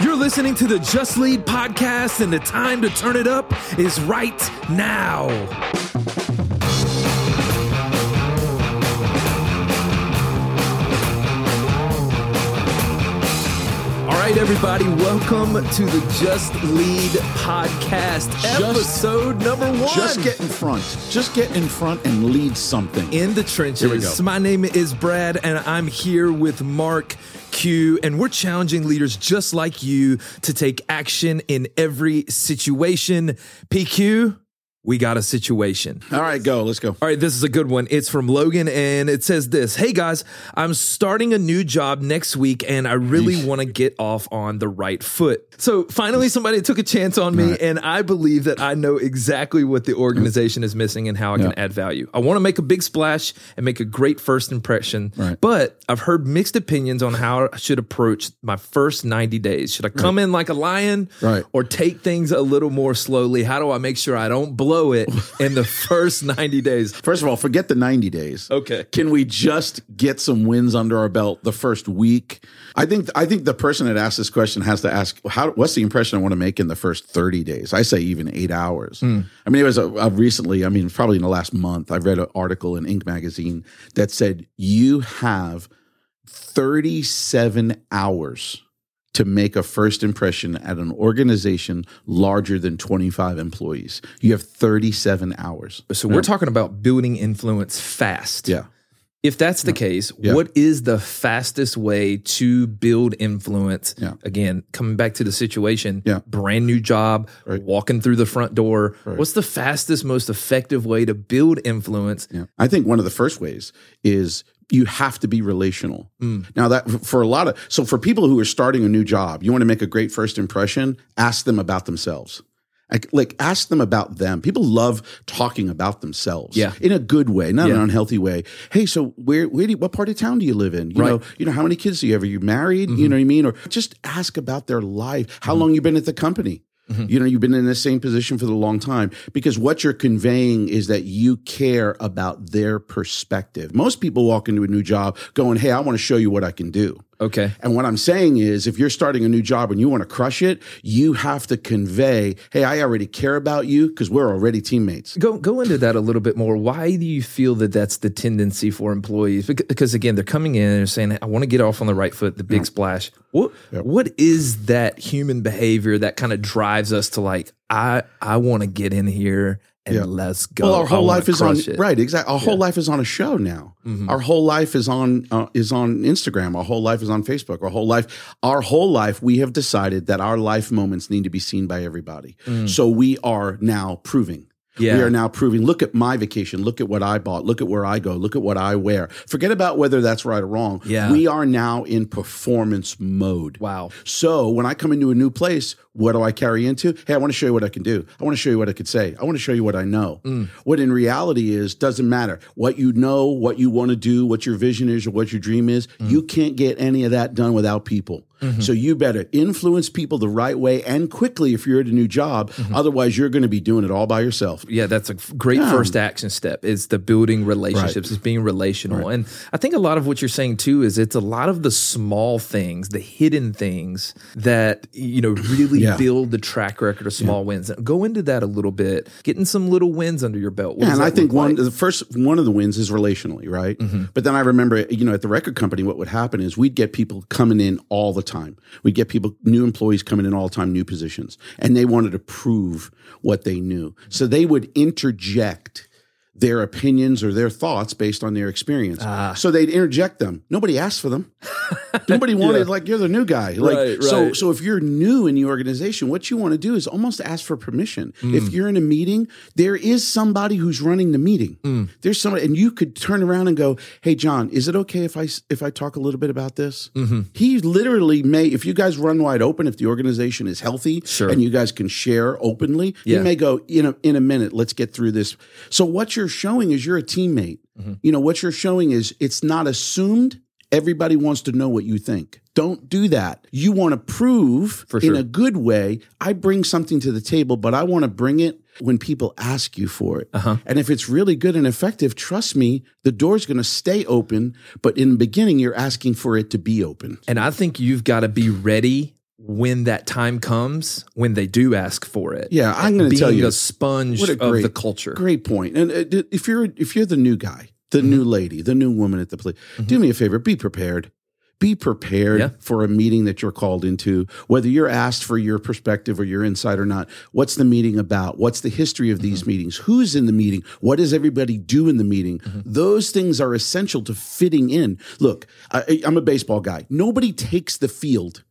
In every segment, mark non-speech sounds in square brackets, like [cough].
You're listening to the Just Lead podcast, and the time to turn it up is right now. Right, everybody, welcome to the Just Lead podcast, episode number one. Just get in front. Just get in front and lead something. in the we trenches. go. My name is Brad, and I'm here with Mark Q, and we're challenging leaders just like you to take action in every situation. PQ, we got a situation. All right, go. Let's go. All right, this is a good one. It's from Logan, and it says this Hey guys, I'm starting a new job next week, and I really want to get off on the right foot. So finally, somebody took a chance on me, and I believe that I know exactly what the organization is missing and how I can add value. I want to make a big splash and make a great first impression, Right. but I've heard mixed opinions on how I should approach my first 90 days. Should I come in like a lion Right. or take things a little more slowly? How do I make sure I don't blow it in the first 90 days? First of all, forget the 90 days. Okay. Can we just get some wins under our belt the first week? I think I think the person that asked this question has to ask how what's the impression I want to make in the first 30 days? I say even 8 hours. Hmm. I mean, it was a, a recently, I mean, probably in the last month, I've read an article in Inc magazine that said you have 37 hours to make a first impression at an organization larger than 25 employees. You have 37 hours. So we're talking about building influence fast. Yeah. If that's the case, Yeah. what is the fastest way to build influence? Yeah. Again, coming back to the situation, Yeah. brand new job, Right. walking through the front door. Right. What's the fastest, most effective way to build influence? Yeah. I think one of the first ways is you have to be relational. Mm. Now that for a lot of so for people who are starting a new job, you want to make a great first impression, ask them about themselves. Like, like ask them about them. People love talking about themselves. Yeah. In a good way, not an unhealthy way. Hey, so where where do you, what part of town do you live in? You Right. know, you know, how many kids do you have? Are you married? You mm-hmm. know what I mean? Or just ask about their life. How mm-hmm. long you been at the company? Mm-hmm. You know, you've been in the same position for the long time because what you're conveying is that you care about their perspective. Most people walk into a new job going, Hey, I want to show you what I can do. Okay. And what I'm saying is, if you're starting a new job and you want to crush it, you have to convey, Hey, I already care about you because we're already teammates. Go go into that a little bit more. Why do you feel that that's the tendency for employees? Because again, they're coming in and they're saying, "I want to get off on the right foot, the big splash." What what is that human behavior that kind of drives us to like, I I want to get in here and Yeah. let's go. Well, our whole life is on it." right. Exactly. Our whole life is on a show now. Mhm. Our whole life is on uh, is on Instagram. Our whole life is on Facebook. Our whole life, our whole life, we have decided that our life moments need to be seen by everybody. So we are now proving. Yeah. We are now proving. Look at my vacation. Look at what I bought. Look at where I go. Look at what I wear. Forget about whether that's right or wrong. Yeah. We are now in performance mode. Wow. So when I come into a new place, what do I carry into? Hey, I want to show you what I can do. I want to show you what I could say. I want to show you what I know. Mm. What in reality is doesn't matter. What you know, what you want to do, what your vision is, or what your dream is, mm. you can't get any of that done without people. Mm-hmm. So you better influence people the right way and quickly if you're at a new job. Mm-hmm. Otherwise, you're going to be doing it all by yourself. Yeah, that's a great first action step. Is the building relationships, it's being relational. And I think a lot of what you're saying too is it's a lot of the small things, the hidden things that you know really Yeah. build the track record of small wins. Go into that a little bit, getting some little wins under your belt. What Yeah, and I think one like? the first one of the wins is relationally, right? Mm-hmm. But then I remember, you know, at the record company, what would happen is we'd get people coming in all the time. We'd get people, new employees coming in all the time, new positions, and they wanted to prove what they knew. So they would interject their opinions or their thoughts based on their experience. So they'd interject them. Nobody asked for them. [laughs] Nobody wanted like you're the new guy. Like Right, so right. so if you're new in the organization, what you want to do is almost ask for permission. Mm. If you're in a meeting, there is somebody who's running the meeting. Mm. There's somebody, and you could turn around and go, "Hey, John, is it okay if I if I talk a little bit about this?" Mm-hmm. He literally may, if you guys run wide open, if the organization is healthy, Sure. and you guys can share openly, Yeah. he may go in a in a minute. Let's get through this. So what you're showing is you're a teammate. Mm-hmm. You know what you're showing is it's not assumed. Everybody wants to know what you think. Don't do that. You want to prove For in a good way. I bring something to the table, but I want to bring it when people ask you for it. Uh-huh. And if it's really good and effective, trust me, the door's going to stay open. But in the beginning, you're asking for it to be open. And I think you've got to be ready when that time comes, when they do ask for it. Yeah, I'm going to tell you a sponge what a of great- the culture. Great point. And uh, if you're if you're the new guy, the Mm-hmm. new lady, the new woman at the place, do me a favor, be prepared. Be prepared Yeah. for a meeting that you're called into, whether you're asked for your perspective or your insight or not. What's the meeting about? What's the history of Mm-hmm. these meetings? Who's in the meeting? What does everybody do in the meeting? Mm-hmm. Those things are essential to fitting in. Look, I, I'm a baseball guy. Nobody takes the field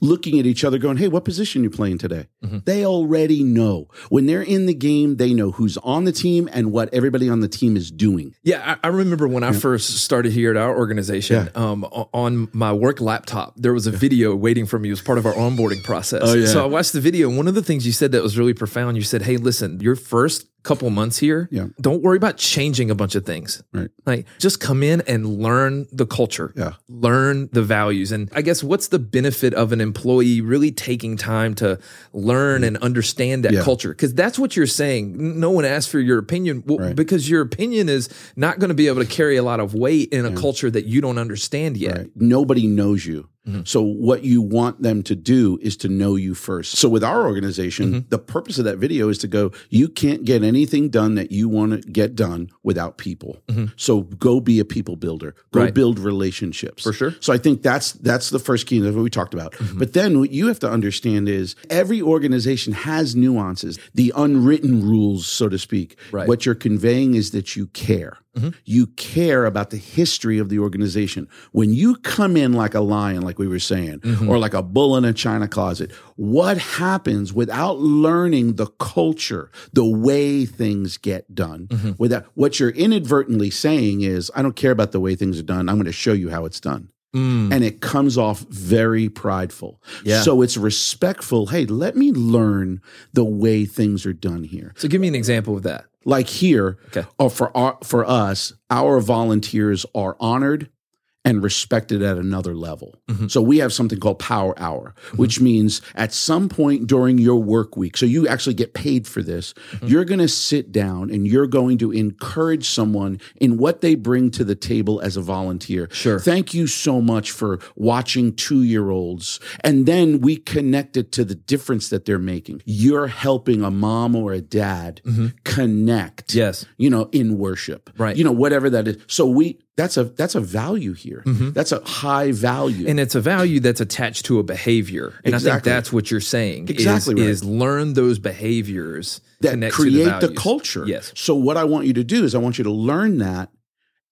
looking at each other going, Hey, what position you playing today? Mm-hmm. They already know. When they're in the game, they know who's on the team and what everybody on the team is doing. Yeah, I, I remember when I first started here at our organization. Um, on my work laptop, there was a video waiting for me as part of our onboarding process. Oh, yeah. So I watched the video, and one of the things you said that was really profound. You said, "Hey, listen, your first couple months here, Yeah. don't worry about changing a bunch of things. Right. Like, just come in and learn the culture. Yeah. learn the values. And I guess what's the benefit of an employee really taking time to learn and understand that Yeah. culture? Because that's what you're saying. No one asked for your opinion well, Right. because your opinion is not going to be able to carry a lot of weight in a culture that you don't understand yet. Right. Nobody knows you. Mm-hmm. So what you want them to do is to know you first. So with our organization, mm-hmm. the purpose of that video is to go, you can't get anything done that you want to get done without people. Mm-hmm. So go be a people builder. Go Right. build relationships. For sure. So I think that's that's the first key that's what we talked about. But then what you have to understand is every organization has nuances, the unwritten rules, so to speak. Right. What you're conveying is that you care. Mm-hmm. You care about the history of the organization. When you come in like a lion, like we were saying, mm-hmm. or like a bull in a china closet, what happens without learning the culture, the way things get done? Mm-hmm. Without what you're inadvertently saying is, I don't care about the way things are done. I'm going to show you how it's done mm. and it comes off very prideful. Yeah. So it's respectful. Hey, let me learn the way things are done here. So give me an example of that. Like here, Okay. or for our, for us, our volunteers are honored and respected at another level. Mm-hmm. So we have something called Power Hour, mm-hmm. which means at some point during your work week, so you actually get paid for this, mm-hmm. you're going to sit down and you're going to encourage someone in what they bring to the table as a volunteer. Sure. Thank you so much for watching two year olds. And then we connect it to the difference that they're making. You're helping a mom or a dad connect Yes. you know, in worship. Right. You know, whatever that is. So we that's a that's a value here. Mm-hmm. That's a high value. And it's a value that's attached to a behavior. And I think that's what you're saying. Exactly is, right. learn those behaviors that create to the, the, culture. Yes. So what I want you to do is I want you to learn that,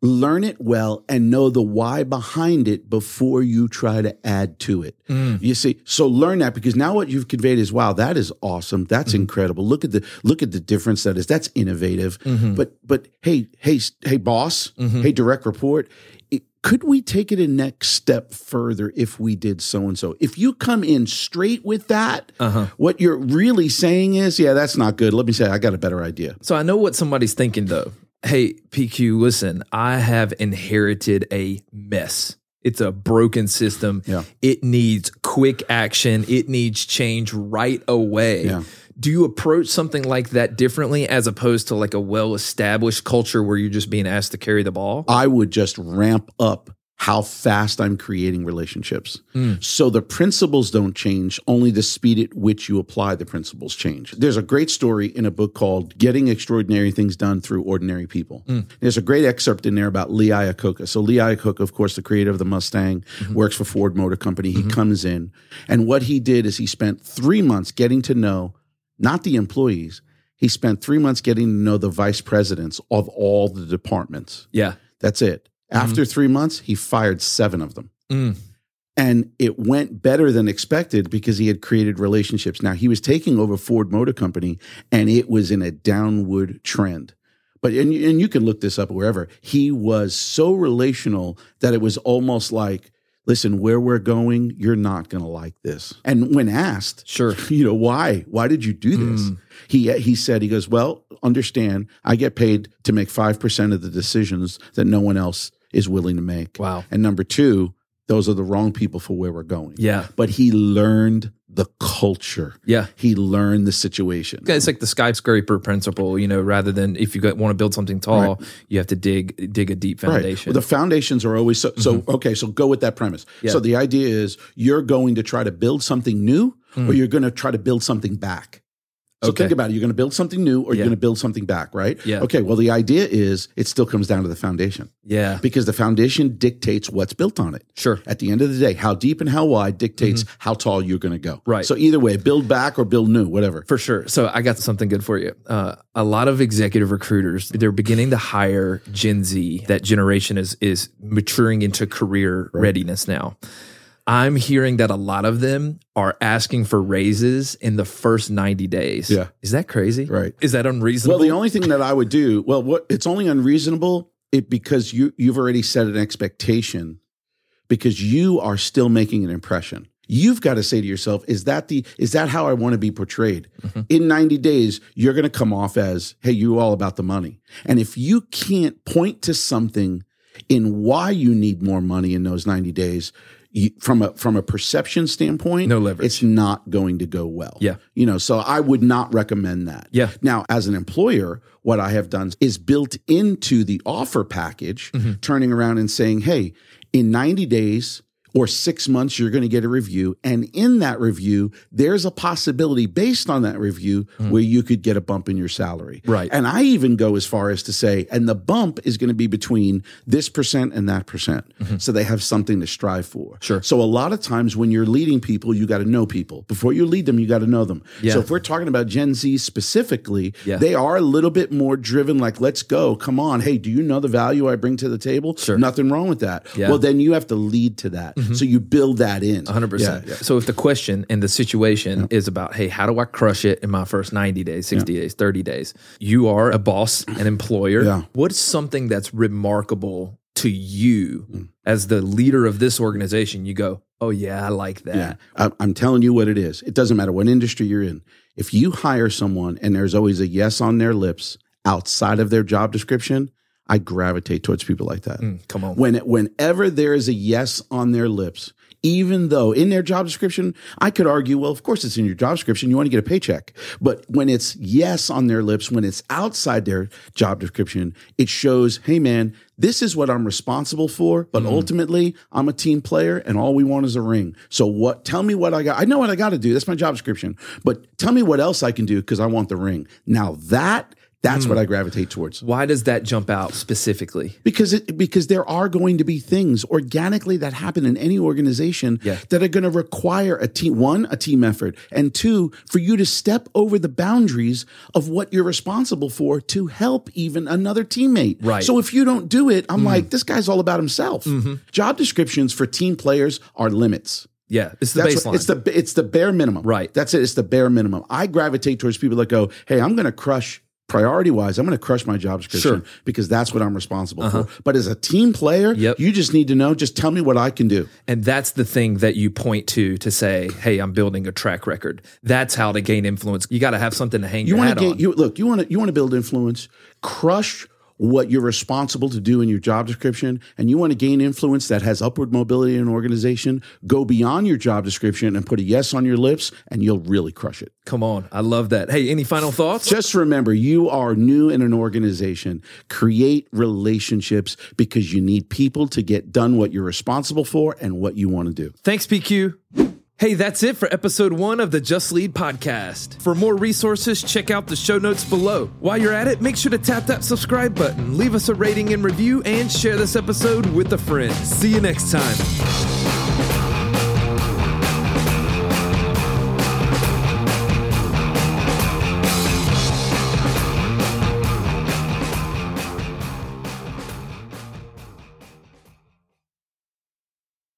learn it well, and know the why behind it before you try to add to it. Mm. You see, so learn that because now what you've conveyed is wow, that is awesome. That's Mm-hmm. incredible. Look at the look at the difference that is. That's innovative. Mm-hmm. But but hey hey hey boss, hey direct report. it- could we take it a next step further if we did so and so? If you come in straight with that, Uh-huh. what you're really saying is, yeah, that's not good. Let me say, I got a better idea. So I know what somebody's thinking though. Hey, PQ, listen, I have inherited a mess. It's a broken system. Yeah. It needs quick action. It needs change right away. Yeah. Do you approach something like that differently as opposed to like a well established culture where you're just being asked to carry the ball? I would just ramp up how fast I'm creating relationships. Hmm. So the principles don't change, only the speed at which you apply the principles change. There's a great story in a book called Getting Extraordinary Things Done Through Ordinary People. Hmm. There's a great excerpt in there about Lee Iacocca. So Lee Iacocca, of course, the creator of the Mustang, mm-hmm. works for Ford Motor Company. He mm-hmm. comes in, and what he did is he spent three months getting to know not the employees. He spent three months getting to know the vice presidents of all the departments. Yeah. That's it. After three months, he fired seven of them. Mm. And it went better than expected because he had created relationships. Now, he was taking over Ford Motor Company and it was in a downward trend. But, and, you- and you can look this up wherever. He was so relational that it was almost like, listen, where we're going, you're not going to like this. And when asked, Sure. [laughs] you know why why did you do this he he said he goes well understand i get paid to make 5% of the decisions that no one else is willing to make Wow. and number two those are the wrong people for where we're going Yeah. but he learned the culture. Yeah. He learned the situation. It's like the skyscraper principle, you know, rather than if you want to build something tall, you have to dig dig a deep foundation. Right. Well, the foundations are always so, so mm-hmm. okay, so go with that premise. Yeah. So the idea is you're going to try to build something new or mm. you're going to try to build something back. So Okay. think about it. You're going to build something new or Yeah. you're going to build something back, right? Yeah. Okay. Well, the idea is it still comes down to the foundation yeah. because the foundation dictates what's built on it. Sure. At the end of the day, how deep and how wide dictates how tall you're going to go. Mm-hmm. Right. So either way, build back or build new, whatever. For sure. So I got something good for you. Uh, a lot of executive recruiters, they're beginning to hire Gen Z. That generation is is maturing into career readiness now. I'm hearing that a lot of them are asking for raises in the first 90 days. Yeah. Is that crazy? Right. Is that unreasonable? Well, the only thing that I would do, well, what it's only unreasonable it because you you've already set an expectation because you are still making an impression. You've got to say to yourself, is that the is that how I want to be portrayed? Mm-hmm. In 90 days, you're going to come off as, hey, you all about the money. And if you can't point to something in why you need more money in those 90 days, you, from a from a perception standpoint, No leverage. it's not going to go well. Yeah. You know, so I would not recommend that. Yeah. Now, as an employer, what I have done is built into the offer package, Mm-hmm. turning around and saying, hey, in 90 days or six months, you're going to get a review. And in that review, there's a possibility based on that review where you could get a bump in your salary. Mm-hmm. Right. And I even go as far as to say, and the bump is going to be between this percent and that percent. So they have something to strive for. Mm-hmm. Sure. So a lot of times when you're leading people, you got to know people. Before you lead them, you got to know them. Yeah. So if we're talking about Gen Z specifically, Yeah. they are a little bit more driven, like, let's go. Come on. Hey, do you know the value I bring to the table? Sure. Nothing wrong with that. Yeah. Well, then you have to lead to that. So you build that in. 100%. Yeah, yeah. So if the question and the situation is about, hey, how do I crush it in my first 90 days, 60 days, 30 days? You are a boss, an employer. Yeah. What's something that's remarkable to you Mm. as the leader of this organization? You go, oh, yeah, I like that. Yeah. I, I'm telling you what it is. It doesn't matter what industry you're in. If you hire someone and there's always a yes on their lips outside of their job description, I gravitate towards people like that. Mm, come on. When whenever there is a yes on their lips, even though in their job description, I could argue, well, of course it's in your job description. You want to get a paycheck. But when it's yes on their lips, when it's outside their job description, it shows, hey man, this is what I'm responsible for. But ultimately, I'm a team player and all we want is a ring. So what tell me what I got. I know what I got to do. That's my job description. But tell me what else I can do because I want the ring. Now that that's what hmm. I gravitate towards Why does that jump out specifically? because it because there are going to be things organically that happen in any organization Yeah. that are going to require a team one a team effort and two for you to step over the boundaries of what you're responsible for to help even another teammate Right. so if you don't do it i'm hmm. like this guy's all about himself mm-hmm. job descriptions for team players are limits Yeah, it's the that's baseline. what, it's the it's the bare minimum. Right. That's it. It's the bare minimum. I gravitate towards people that go, "Hey, I'm going to crush priority wise. I'm going to crush my job description Sure. Uh-huh. because that's what I'm responsible for." But as a team player, Yep. you just need to know. Just tell me what I can do. And that's the thing that you point to to say, "Hey, I'm building a track record." That's how to gain influence. You got to have something to hang You your want hat to on. you look. You want to you want to build influence. Crush what you're responsible to do in your job description and you want to gain influence that has upward mobility in an organization go beyond your job description and put a yes on your lips and you'll really crush it Come on, I love that. Hey, any final thoughts? Just remember, you are new in an organization. Create relationships because you need people to get done what you're responsible for and what you want to do. Thanks, PQ. Hey, that's it for episode one of the Just Lead podcast. For more resources, check out the show notes below. While you're at it, make sure to tap that subscribe button, leave us a rating and review, and share this episode with a friend. See you next time.